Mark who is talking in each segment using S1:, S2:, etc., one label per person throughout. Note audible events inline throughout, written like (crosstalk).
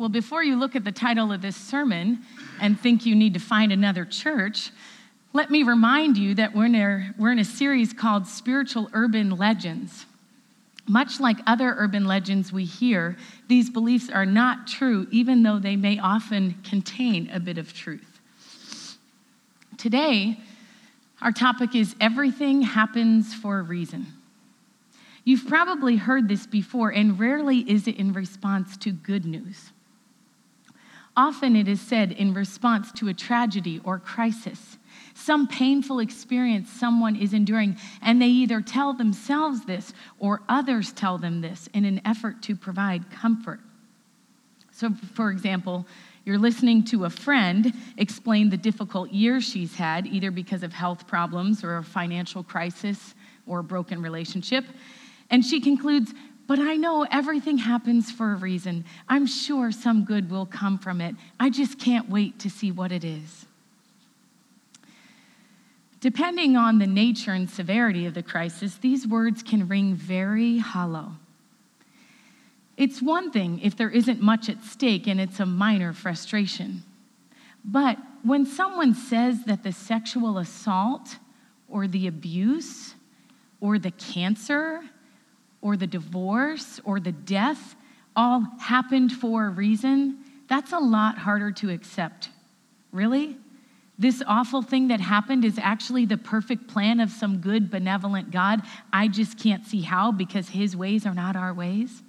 S1: Well, before you look at the title of this sermon and think you need to find another church, let me remind you that we're in a, we're in a series called Spiritual Urban Legends. Much like other urban legends we hear, these beliefs are not true, even though they may often contain a bit of truth. Today, our topic is Everything Happens for a Reason. You've probably heard this before, and rarely is it in response to good news. Often it is said in response to a tragedy or crisis, some painful experience someone is enduring, and they either tell themselves this or others tell them this in an effort to provide comfort. So, for example, you're listening to a friend explain the difficult years she's had, either because of health problems or a financial crisis or a broken relationship, and she concludes, but I know everything happens for a reason. I'm sure some good will come from it. I just can't wait to see what it is. Depending on the nature and severity of the crisis, these words can ring very hollow. It's one thing if there isn't much at stake and it's a minor frustration. But when someone says that the sexual assault or the abuse or the cancer or the divorce or the death all happened for a reason, that's a lot harder to accept. Really? This awful thing that happened is actually the perfect plan of some good, benevolent God. I just can't see how because his ways are not our ways.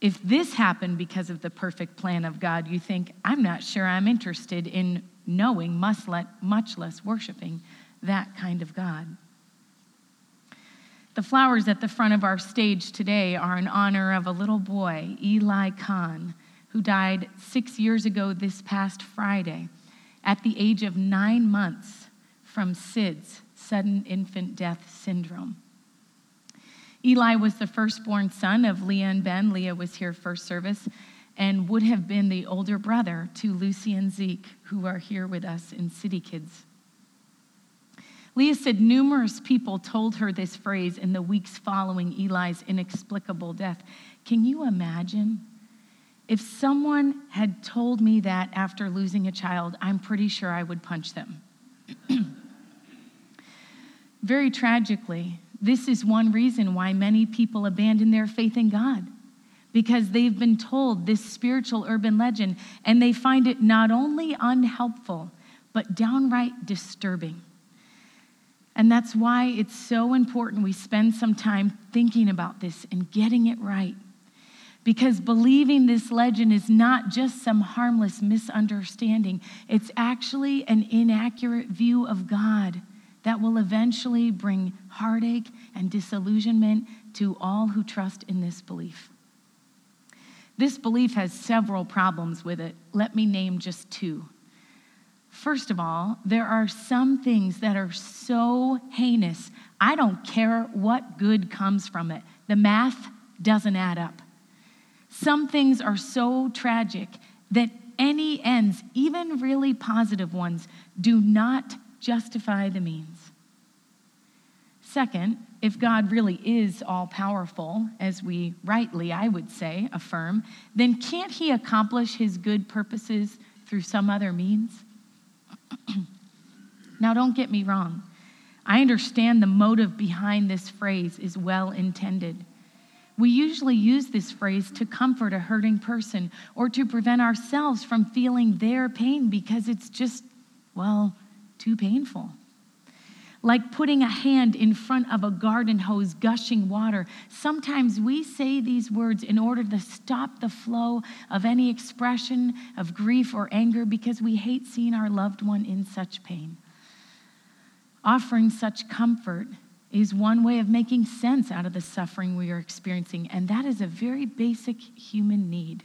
S1: If this happened because of the perfect plan of God, you think, I'm not sure I'm interested in knowing, much less worshiping that kind of God. The flowers at the front of our stage today are in honor of a little boy, Eli Kahn, who died six years ago this past Friday at the age of nine months from SIDS, sudden infant death syndrome. Eli was the firstborn son of Leah and Ben. Leah was here first service and would have been the older brother to Lucy and Zeke, who are here with us in City Kids. Leah said numerous people told her this phrase in the weeks following Eli's inexplicable death. Can you imagine? If someone had told me that after losing a child, I'm pretty sure I would punch them. (clears throat) Very tragically, this is one reason why many people abandon their faith in God because they've been told this spiritual urban legend and they find it not only unhelpful, but downright disturbing. And that's why it's so important we spend some time thinking about this and getting it right. Because believing this legend is not just some harmless misunderstanding, it's actually an inaccurate view of God that will eventually bring heartache and disillusionment to all who trust in this belief. This belief has several problems with it. Let me name just two. First of all, there are some things that are so heinous, I don't care what good comes from it. The math doesn't add up. Some things are so tragic that any ends, even really positive ones, do not justify the means. Second, if God really is all powerful, as we rightly, I would say, affirm, then can't he accomplish his good purposes through some other means? (clears throat) now, don't get me wrong. I understand the motive behind this phrase is well intended. We usually use this phrase to comfort a hurting person or to prevent ourselves from feeling their pain because it's just, well, too painful. Like putting a hand in front of a garden hose gushing water. Sometimes we say these words in order to stop the flow of any expression of grief or anger because we hate seeing our loved one in such pain. Offering such comfort is one way of making sense out of the suffering we are experiencing, and that is a very basic human need.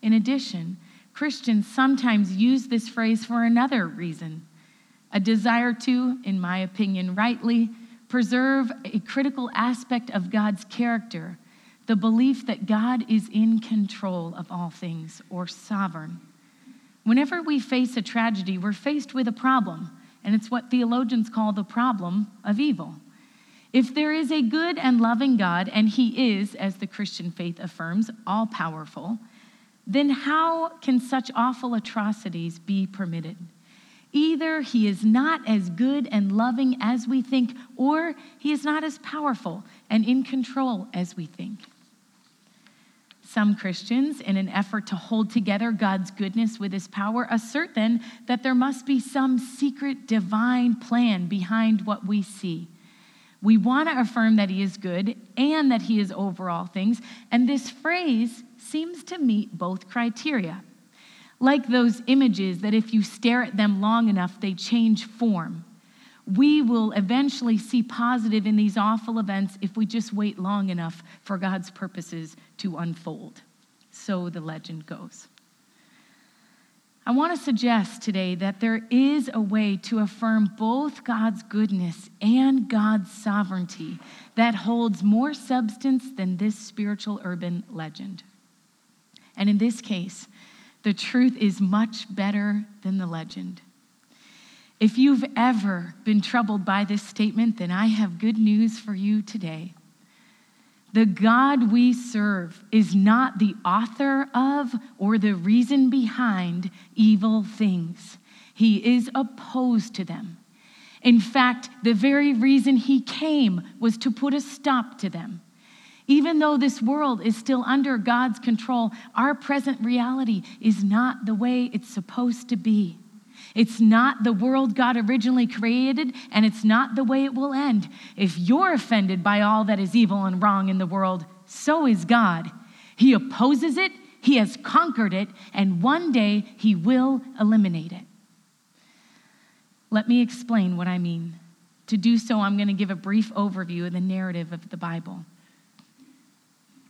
S1: In addition, Christians sometimes use this phrase for another reason a desire to, in my opinion, rightly, preserve a critical aspect of God's character, the belief that God is in control of all things or sovereign. Whenever we face a tragedy, we're faced with a problem, and it's what theologians call the problem of evil. If there is a good and loving God, and He is, as the Christian faith affirms, all powerful, then how can such awful atrocities be permitted? Either He is not as good and loving as we think, or He is not as powerful and in control as we think. Some Christians, in an effort to hold together God's goodness with his power, assert then that there must be some secret divine plan behind what we see. We want to affirm that he is good and that he is over all things, and this phrase seems to meet both criteria. Like those images that if you stare at them long enough, they change form. We will eventually see positive in these awful events if we just wait long enough for God's purposes to unfold. So the legend goes. I want to suggest today that there is a way to affirm both God's goodness and God's sovereignty that holds more substance than this spiritual urban legend. And in this case, the truth is much better than the legend. If you've ever been troubled by this statement, then I have good news for you today. The God we serve is not the author of or the reason behind evil things. He is opposed to them. In fact, the very reason he came was to put a stop to them. Even though this world is still under God's control, our present reality is not the way it's supposed to be. It's not the world God originally created, and it's not the way it will end. If you're offended by all that is evil and wrong in the world, so is God. He opposes it, He has conquered it, and one day He will eliminate it. Let me explain what I mean. To do so, I'm going to give a brief overview of the narrative of the Bible.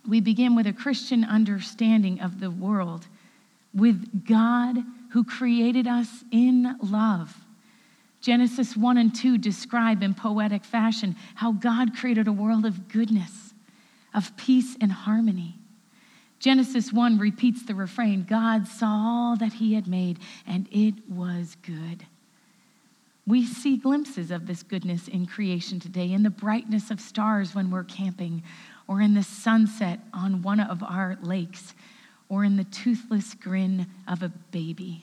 S1: We begin with a Christian understanding of the world, with God who created us in love. Genesis 1 and 2 describe in poetic fashion how God created a world of goodness, of peace and harmony. Genesis 1 repeats the refrain God saw all that he had made, and it was good. We see glimpses of this goodness in creation today, in the brightness of stars when we're camping, or in the sunset on one of our lakes or in the toothless grin of a baby.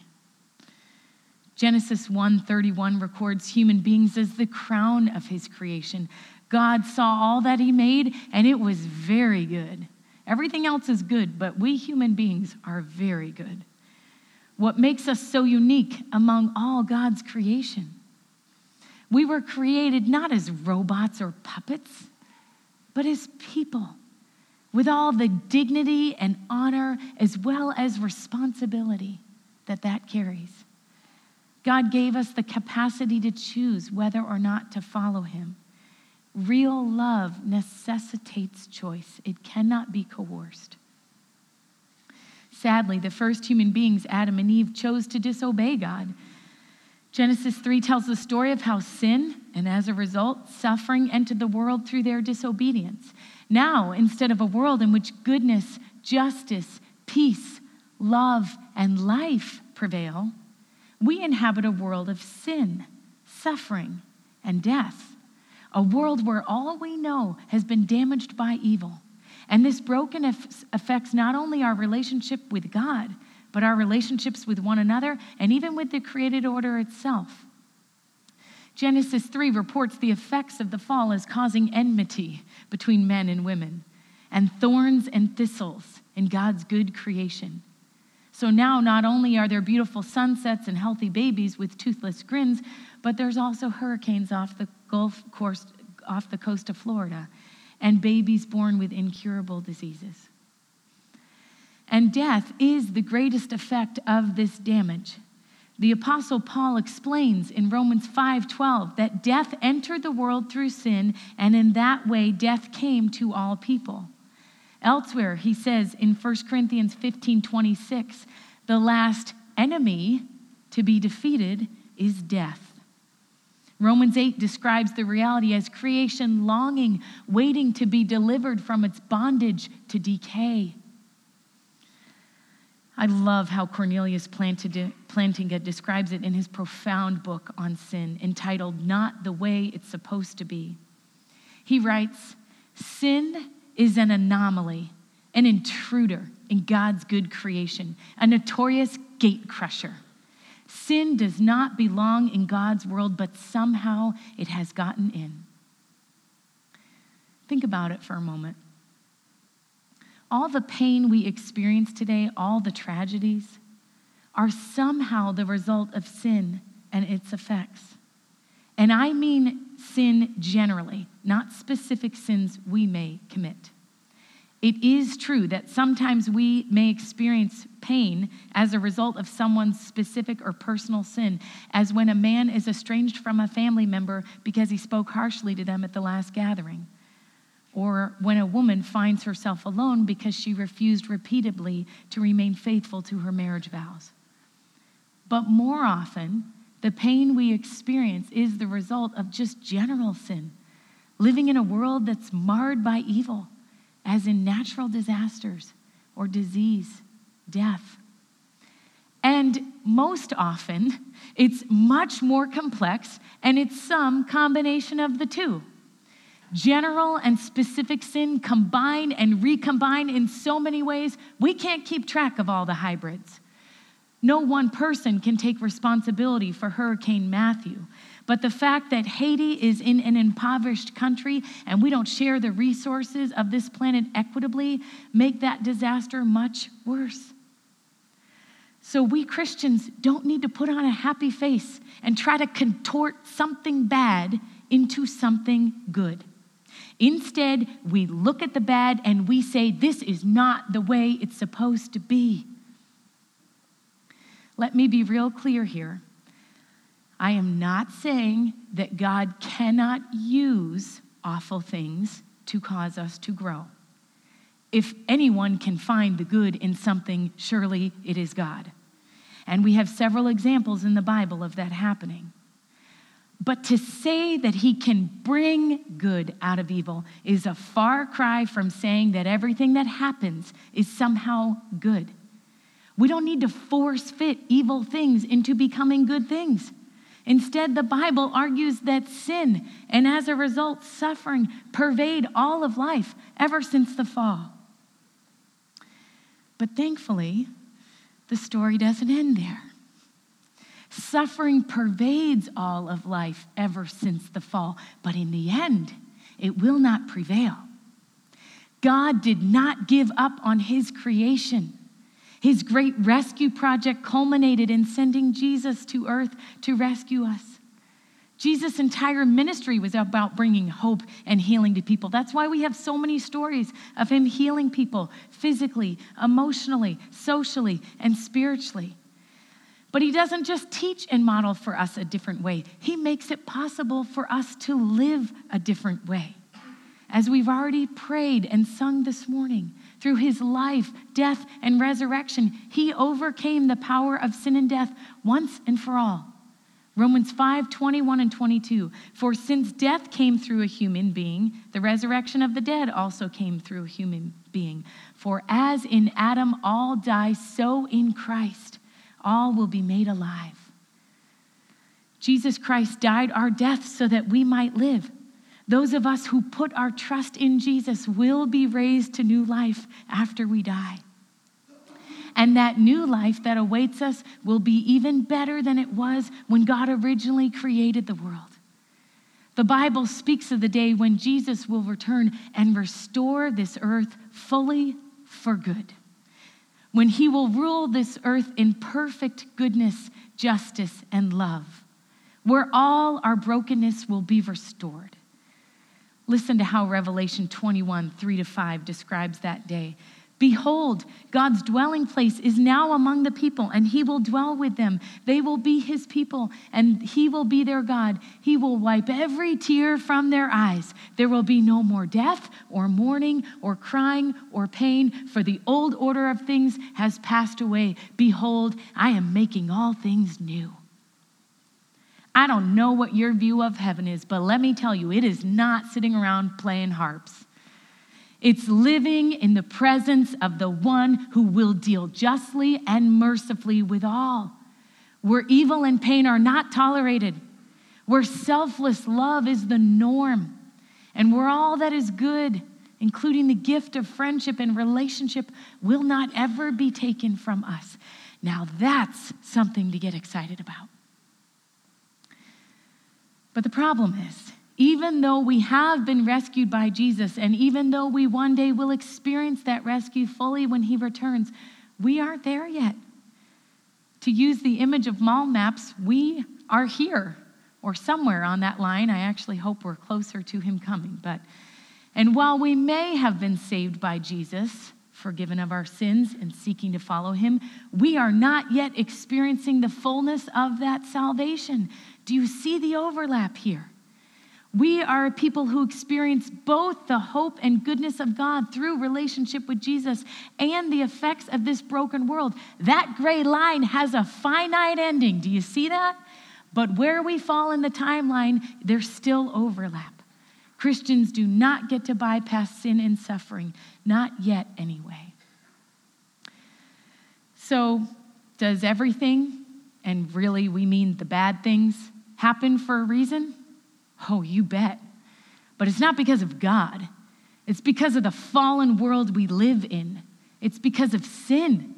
S1: Genesis 1:31 records human beings as the crown of his creation. God saw all that he made and it was very good. Everything else is good, but we human beings are very good. What makes us so unique among all God's creation? We were created not as robots or puppets, but as people with all the dignity and honor as well as responsibility that that carries. God gave us the capacity to choose whether or not to follow him. Real love necessitates choice, it cannot be coerced. Sadly, the first human beings, Adam and Eve, chose to disobey God. Genesis 3 tells the story of how sin, and as a result, suffering entered the world through their disobedience. Now, instead of a world in which goodness, justice, peace, love, and life prevail, we inhabit a world of sin, suffering, and death. A world where all we know has been damaged by evil. And this brokenness affects not only our relationship with God, but our relationships with one another and even with the created order itself. Genesis 3 reports the effects of the fall as causing enmity between men and women, and thorns and thistles in God's good creation. So now, not only are there beautiful sunsets and healthy babies with toothless grins, but there's also hurricanes off the Gulf coast, off the coast of Florida, and babies born with incurable diseases. And death is the greatest effect of this damage. The apostle Paul explains in Romans 5:12 that death entered the world through sin and in that way death came to all people. Elsewhere he says in 1 Corinthians 15:26 the last enemy to be defeated is death. Romans 8 describes the reality as creation longing, waiting to be delivered from its bondage to decay. I love how Cornelius Plantinga describes it in his profound book on sin entitled Not the Way It's Supposed to Be. He writes Sin is an anomaly, an intruder in God's good creation, a notorious gate crusher. Sin does not belong in God's world, but somehow it has gotten in. Think about it for a moment. All the pain we experience today, all the tragedies, are somehow the result of sin and its effects. And I mean sin generally, not specific sins we may commit. It is true that sometimes we may experience pain as a result of someone's specific or personal sin, as when a man is estranged from a family member because he spoke harshly to them at the last gathering, or when a woman finds herself alone because she refused repeatedly to remain faithful to her marriage vows. But more often, the pain we experience is the result of just general sin, living in a world that's marred by evil as in natural disasters or disease, death. And most often, it's much more complex and it's some combination of the two. General and specific sin combine and recombine in so many ways, we can't keep track of all the hybrids. No one person can take responsibility for Hurricane Matthew, but the fact that Haiti is in an impoverished country and we don't share the resources of this planet equitably make that disaster much worse. So we Christians don't need to put on a happy face and try to contort something bad into something good. Instead, we look at the bad and we say, This is not the way it's supposed to be. Let me be real clear here. I am not saying that God cannot use awful things to cause us to grow. If anyone can find the good in something, surely it is God. And we have several examples in the Bible of that happening. But to say that he can bring good out of evil is a far cry from saying that everything that happens is somehow good. We don't need to force fit evil things into becoming good things. Instead, the Bible argues that sin and as a result, suffering pervade all of life ever since the fall. But thankfully, the story doesn't end there. Suffering pervades all of life ever since the fall, but in the end, it will not prevail. God did not give up on his creation. His great rescue project culminated in sending Jesus to earth to rescue us. Jesus' entire ministry was about bringing hope and healing to people. That's why we have so many stories of him healing people physically, emotionally, socially, and spiritually. But he doesn't just teach and model for us a different way, he makes it possible for us to live a different way. As we've already prayed and sung this morning, through his life, death, and resurrection, he overcame the power of sin and death once and for all. Romans 5 21 and 22. For since death came through a human being, the resurrection of the dead also came through a human being. For as in Adam all die, so in Christ all will be made alive. Jesus Christ died our death so that we might live. Those of us who put our trust in Jesus will be raised to new life after we die. And that new life that awaits us will be even better than it was when God originally created the world. The Bible speaks of the day when Jesus will return and restore this earth fully for good. When he will rule this earth in perfect goodness, justice, and love, where all our brokenness will be restored. Listen to how Revelation 21, 3 to 5 describes that day. Behold, God's dwelling place is now among the people, and he will dwell with them. They will be his people, and he will be their God. He will wipe every tear from their eyes. There will be no more death, or mourning, or crying, or pain, for the old order of things has passed away. Behold, I am making all things new. I don't know what your view of heaven is, but let me tell you, it is not sitting around playing harps. It's living in the presence of the one who will deal justly and mercifully with all, where evil and pain are not tolerated, where selfless love is the norm, and where all that is good, including the gift of friendship and relationship, will not ever be taken from us. Now that's something to get excited about. But the problem is, even though we have been rescued by Jesus, and even though we one day will experience that rescue fully when he returns, we aren't there yet. To use the image of mall maps, we are here or somewhere on that line. I actually hope we're closer to him coming. But and while we may have been saved by Jesus, forgiven of our sins and seeking to follow him, we are not yet experiencing the fullness of that salvation. Do you see the overlap here? We are people who experience both the hope and goodness of God through relationship with Jesus and the effects of this broken world. That gray line has a finite ending. Do you see that? But where we fall in the timeline, there's still overlap. Christians do not get to bypass sin and suffering, not yet, anyway. So, does everything, and really we mean the bad things, happen for a reason? Oh, you bet. But it's not because of God, it's because of the fallen world we live in, it's because of sin.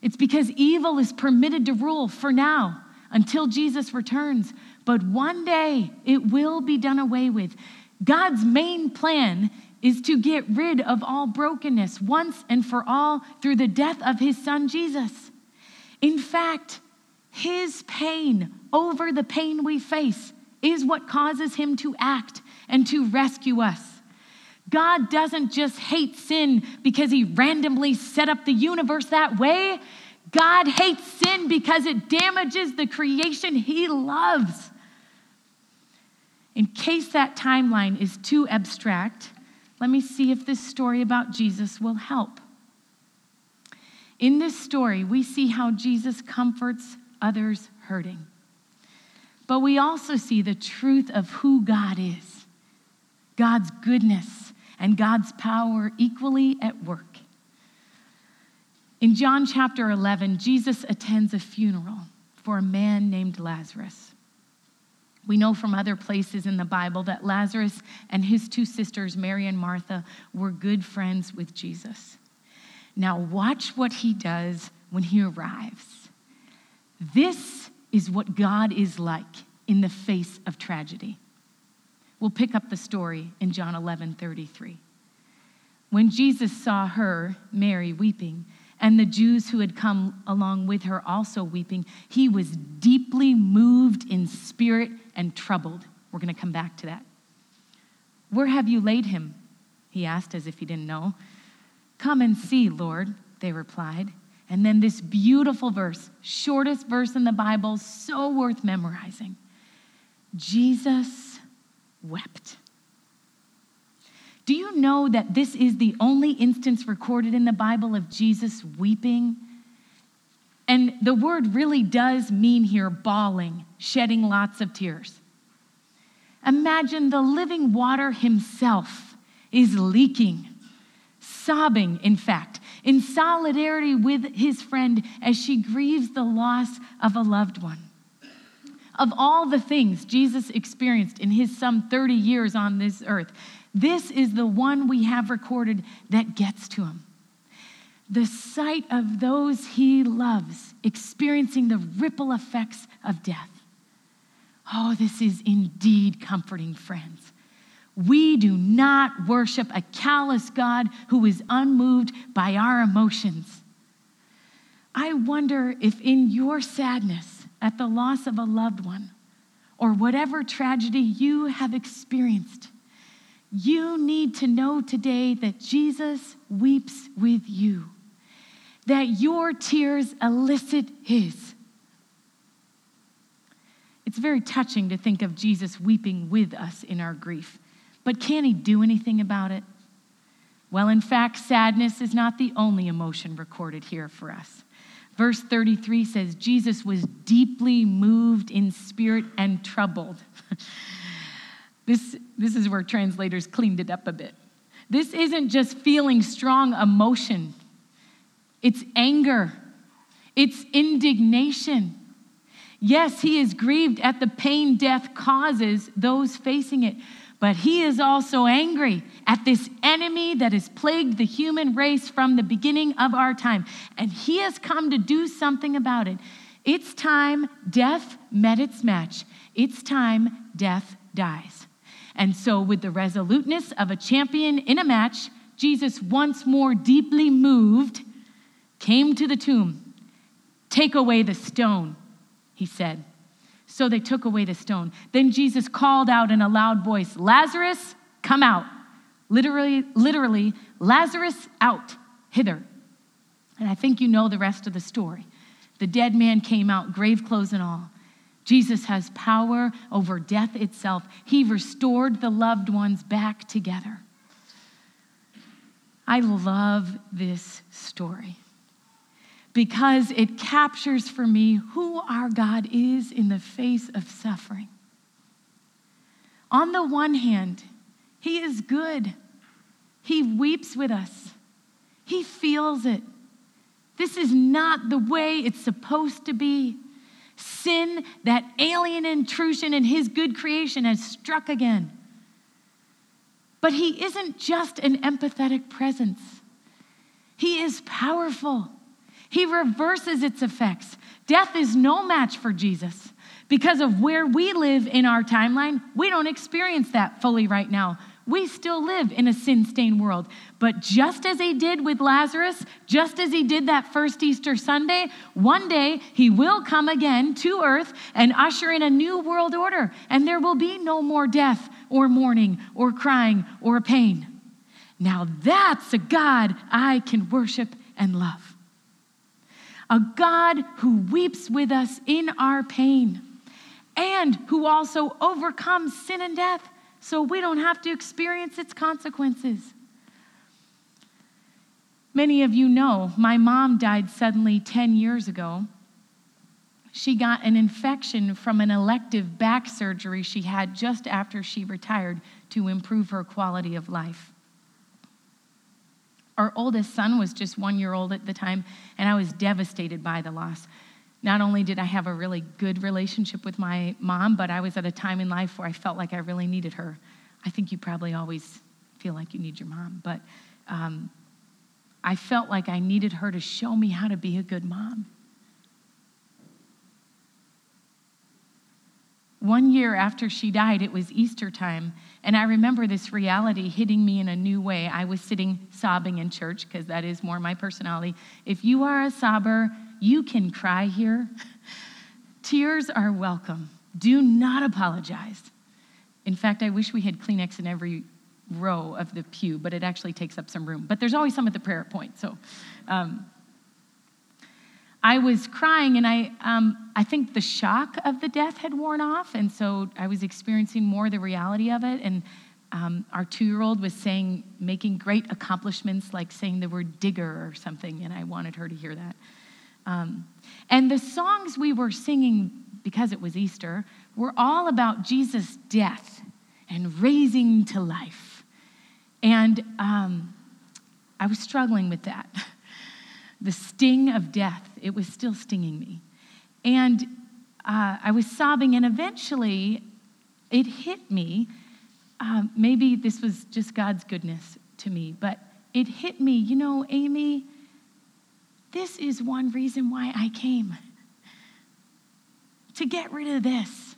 S1: It's because evil is permitted to rule for now until Jesus returns. But one day it will be done away with. God's main plan is to get rid of all brokenness once and for all through the death of his son Jesus. In fact, his pain over the pain we face is what causes him to act and to rescue us. God doesn't just hate sin because he randomly set up the universe that way. God hates sin because it damages the creation he loves. In case that timeline is too abstract, let me see if this story about Jesus will help. In this story, we see how Jesus comforts others hurting. But we also see the truth of who God is God's goodness and God's power equally at work. In John chapter 11, Jesus attends a funeral for a man named Lazarus. We know from other places in the Bible that Lazarus and his two sisters, Mary and Martha, were good friends with Jesus. Now, watch what he does when he arrives. This is what God is like in the face of tragedy. We'll pick up the story in John 11 33. When Jesus saw her, Mary, weeping, and the Jews who had come along with her also weeping, he was deeply moved in spirit and troubled. We're going to come back to that. Where have you laid him? He asked as if he didn't know. Come and see, Lord, they replied. And then this beautiful verse, shortest verse in the Bible, so worth memorizing. Jesus wept. Do you know that this is the only instance recorded in the Bible of Jesus weeping? And the word really does mean here bawling, shedding lots of tears. Imagine the living water himself is leaking, sobbing, in fact, in solidarity with his friend as she grieves the loss of a loved one. Of all the things Jesus experienced in his some 30 years on this earth, this is the one we have recorded that gets to him. The sight of those he loves experiencing the ripple effects of death. Oh, this is indeed comforting, friends. We do not worship a callous God who is unmoved by our emotions. I wonder if in your sadness at the loss of a loved one or whatever tragedy you have experienced, you need to know today that Jesus weeps with you, that your tears elicit his. It's very touching to think of Jesus weeping with us in our grief, but can he do anything about it? Well, in fact, sadness is not the only emotion recorded here for us. Verse 33 says, Jesus was deeply moved in spirit and troubled. (laughs) This, this is where translators cleaned it up a bit. This isn't just feeling strong emotion, it's anger, it's indignation. Yes, he is grieved at the pain death causes those facing it, But he is also angry at this enemy that has plagued the human race from the beginning of our time. And he has come to do something about it. It's time death met its match. It's time death dies. And so, with the resoluteness of a champion in a match, Jesus, once more deeply moved, came to the tomb. Take away the stone, he said. So they took away the stone. Then Jesus called out in a loud voice, Lazarus, come out. Literally, literally, Lazarus out, hither. And I think you know the rest of the story. The dead man came out, grave clothes and all. Jesus has power over death itself. He restored the loved ones back together. I love this story because it captures for me who our God is in the face of suffering. On the one hand, He is good, He weeps with us, He feels it. This is not the way it's supposed to be. Sin, that alien intrusion in His good creation, has struck again. But He isn't just an empathetic presence, He is powerful. He reverses its effects. Death is no match for Jesus. Because of where we live in our timeline, we don't experience that fully right now. We still live in a sin stained world. But just as he did with Lazarus, just as he did that first Easter Sunday, one day he will come again to earth and usher in a new world order. And there will be no more death or mourning or crying or pain. Now that's a God I can worship and love a God who weeps with us in our pain and who also overcomes sin and death so we don't have to experience its consequences. Many of you know my mom died suddenly 10 years ago. She got an infection from an elective back surgery she had just after she retired to improve her quality of life. Our oldest son was just one year old at the time, and I was devastated by the loss. Not only did I have a really good relationship with my mom, but I was at a time in life where I felt like I really needed her. I think you probably always feel like you need your mom, but um, I felt like I needed her to show me how to be a good mom. One year after she died, it was Easter time, and I remember this reality hitting me in a new way. I was sitting sobbing in church because that is more my personality. If you are a sobber, you can cry here. Tears are welcome. Do not apologize. In fact, I wish we had Kleenex in every row of the pew, but it actually takes up some room. But there's always some at the prayer point, so. Um, I was crying, and I, um, I think the shock of the death had worn off, and so I was experiencing more the reality of it. And um, our two year old was saying, making great accomplishments, like saying the word digger or something, and I wanted her to hear that. Um, and the songs we were singing, because it was Easter, were all about Jesus' death and raising to life. And um, I was struggling with that. (laughs) the sting of death, it was still stinging me. And uh, I was sobbing, and eventually it hit me. Uh, maybe this was just God's goodness to me, but it hit me, you know, Amy, this is one reason why I came to get rid of this.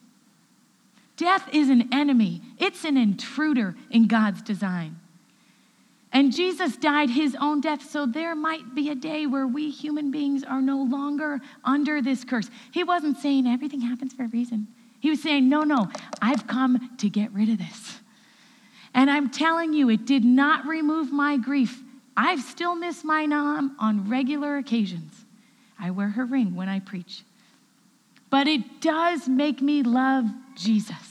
S1: Death is an enemy, it's an intruder in God's design. And Jesus died his own death, so there might be a day where we human beings are no longer under this curse. He wasn't saying everything happens for a reason. He was saying, no, no, I've come to get rid of this. And I'm telling you, it did not remove my grief. I've still missed my mom on regular occasions. I wear her ring when I preach. But it does make me love Jesus.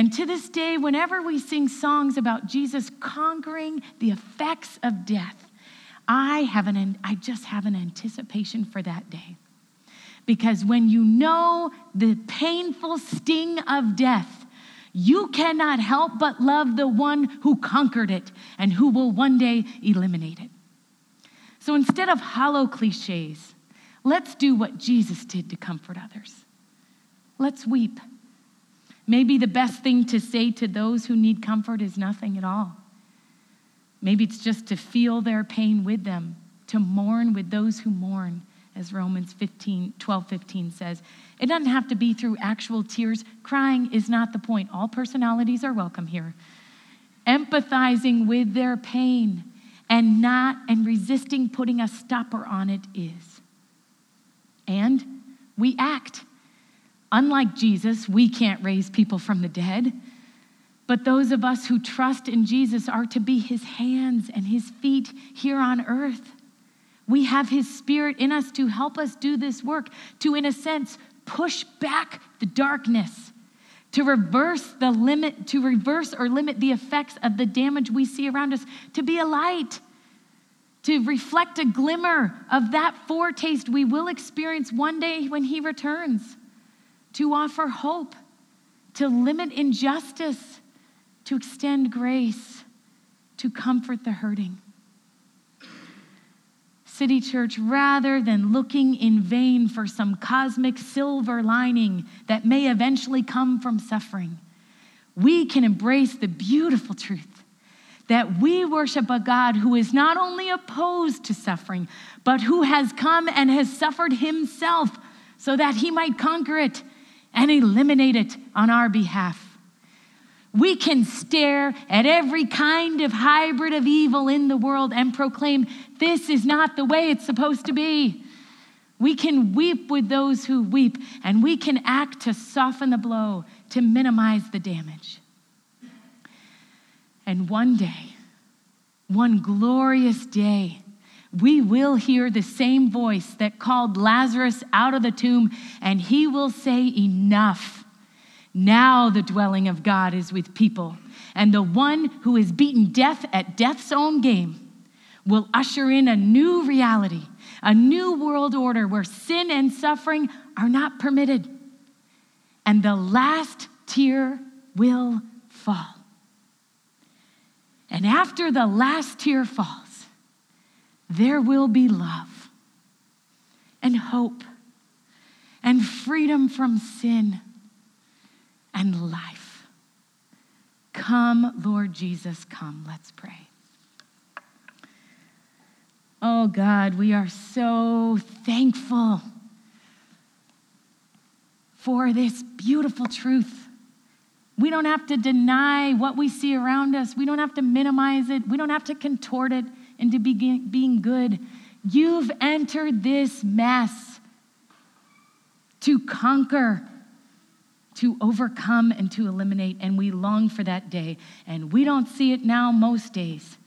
S1: And to this day, whenever we sing songs about Jesus conquering the effects of death, I, have an, I just have an anticipation for that day. Because when you know the painful sting of death, you cannot help but love the one who conquered it and who will one day eliminate it. So instead of hollow cliches, let's do what Jesus did to comfort others. Let's weep maybe the best thing to say to those who need comfort is nothing at all. Maybe it's just to feel their pain with them, to mourn with those who mourn, as Romans 15, 12, 15 says. It doesn't have to be through actual tears. Crying is not the point. All personalities are welcome here. Empathizing with their pain and not and resisting putting a stopper on it is. And we act. Unlike Jesus, we can't raise people from the dead. But those of us who trust in Jesus are to be his hands and his feet here on earth. We have his spirit in us to help us do this work, to, in a sense, push back the darkness, to reverse the limit, to reverse or limit the effects of the damage we see around us, to be a light, to reflect a glimmer of that foretaste we will experience one day when he returns, to offer hope, to limit injustice to extend grace, to comfort the hurting. City Church, rather than looking in vain for some cosmic silver lining that may eventually come from suffering, we can embrace the beautiful truth that we worship a God who is not only opposed to suffering, but who has come and has suffered himself so that he might conquer it and eliminate it on our behalf. We can stare at every kind of hybrid of evil in the world and proclaim, this is not the way it's supposed to be. We can weep with those who weep, and we can act to soften the blow, to minimize the damage. And one day, one glorious day, we will hear the same voice that called Lazarus out of the tomb, and he will say, Enough. Now the dwelling of God is with people, and the one who has beaten death at death's own game will usher in a new reality, a new world order where sin and suffering are not permitted, and the last tear will fall. And after the last tear falls, there will be love and hope and freedom from sin and life. Come, Lord Jesus, come. Let's pray. Oh God, we are so thankful for this beautiful truth. We don't have to deny what we see around us. We don't have to minimize it. We don't have to contort it into being good. You've entered this mess to conquer to overcome and to eliminate, and we long for that day. And we don't see it now most days.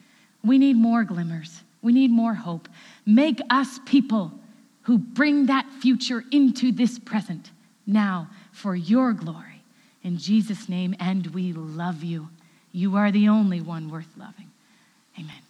S1: We need more glimmers, we need more hope. Make us people who bring that future into this present now for your glory. In Jesus' name, and we love you. You are the only one worth loving. Amen.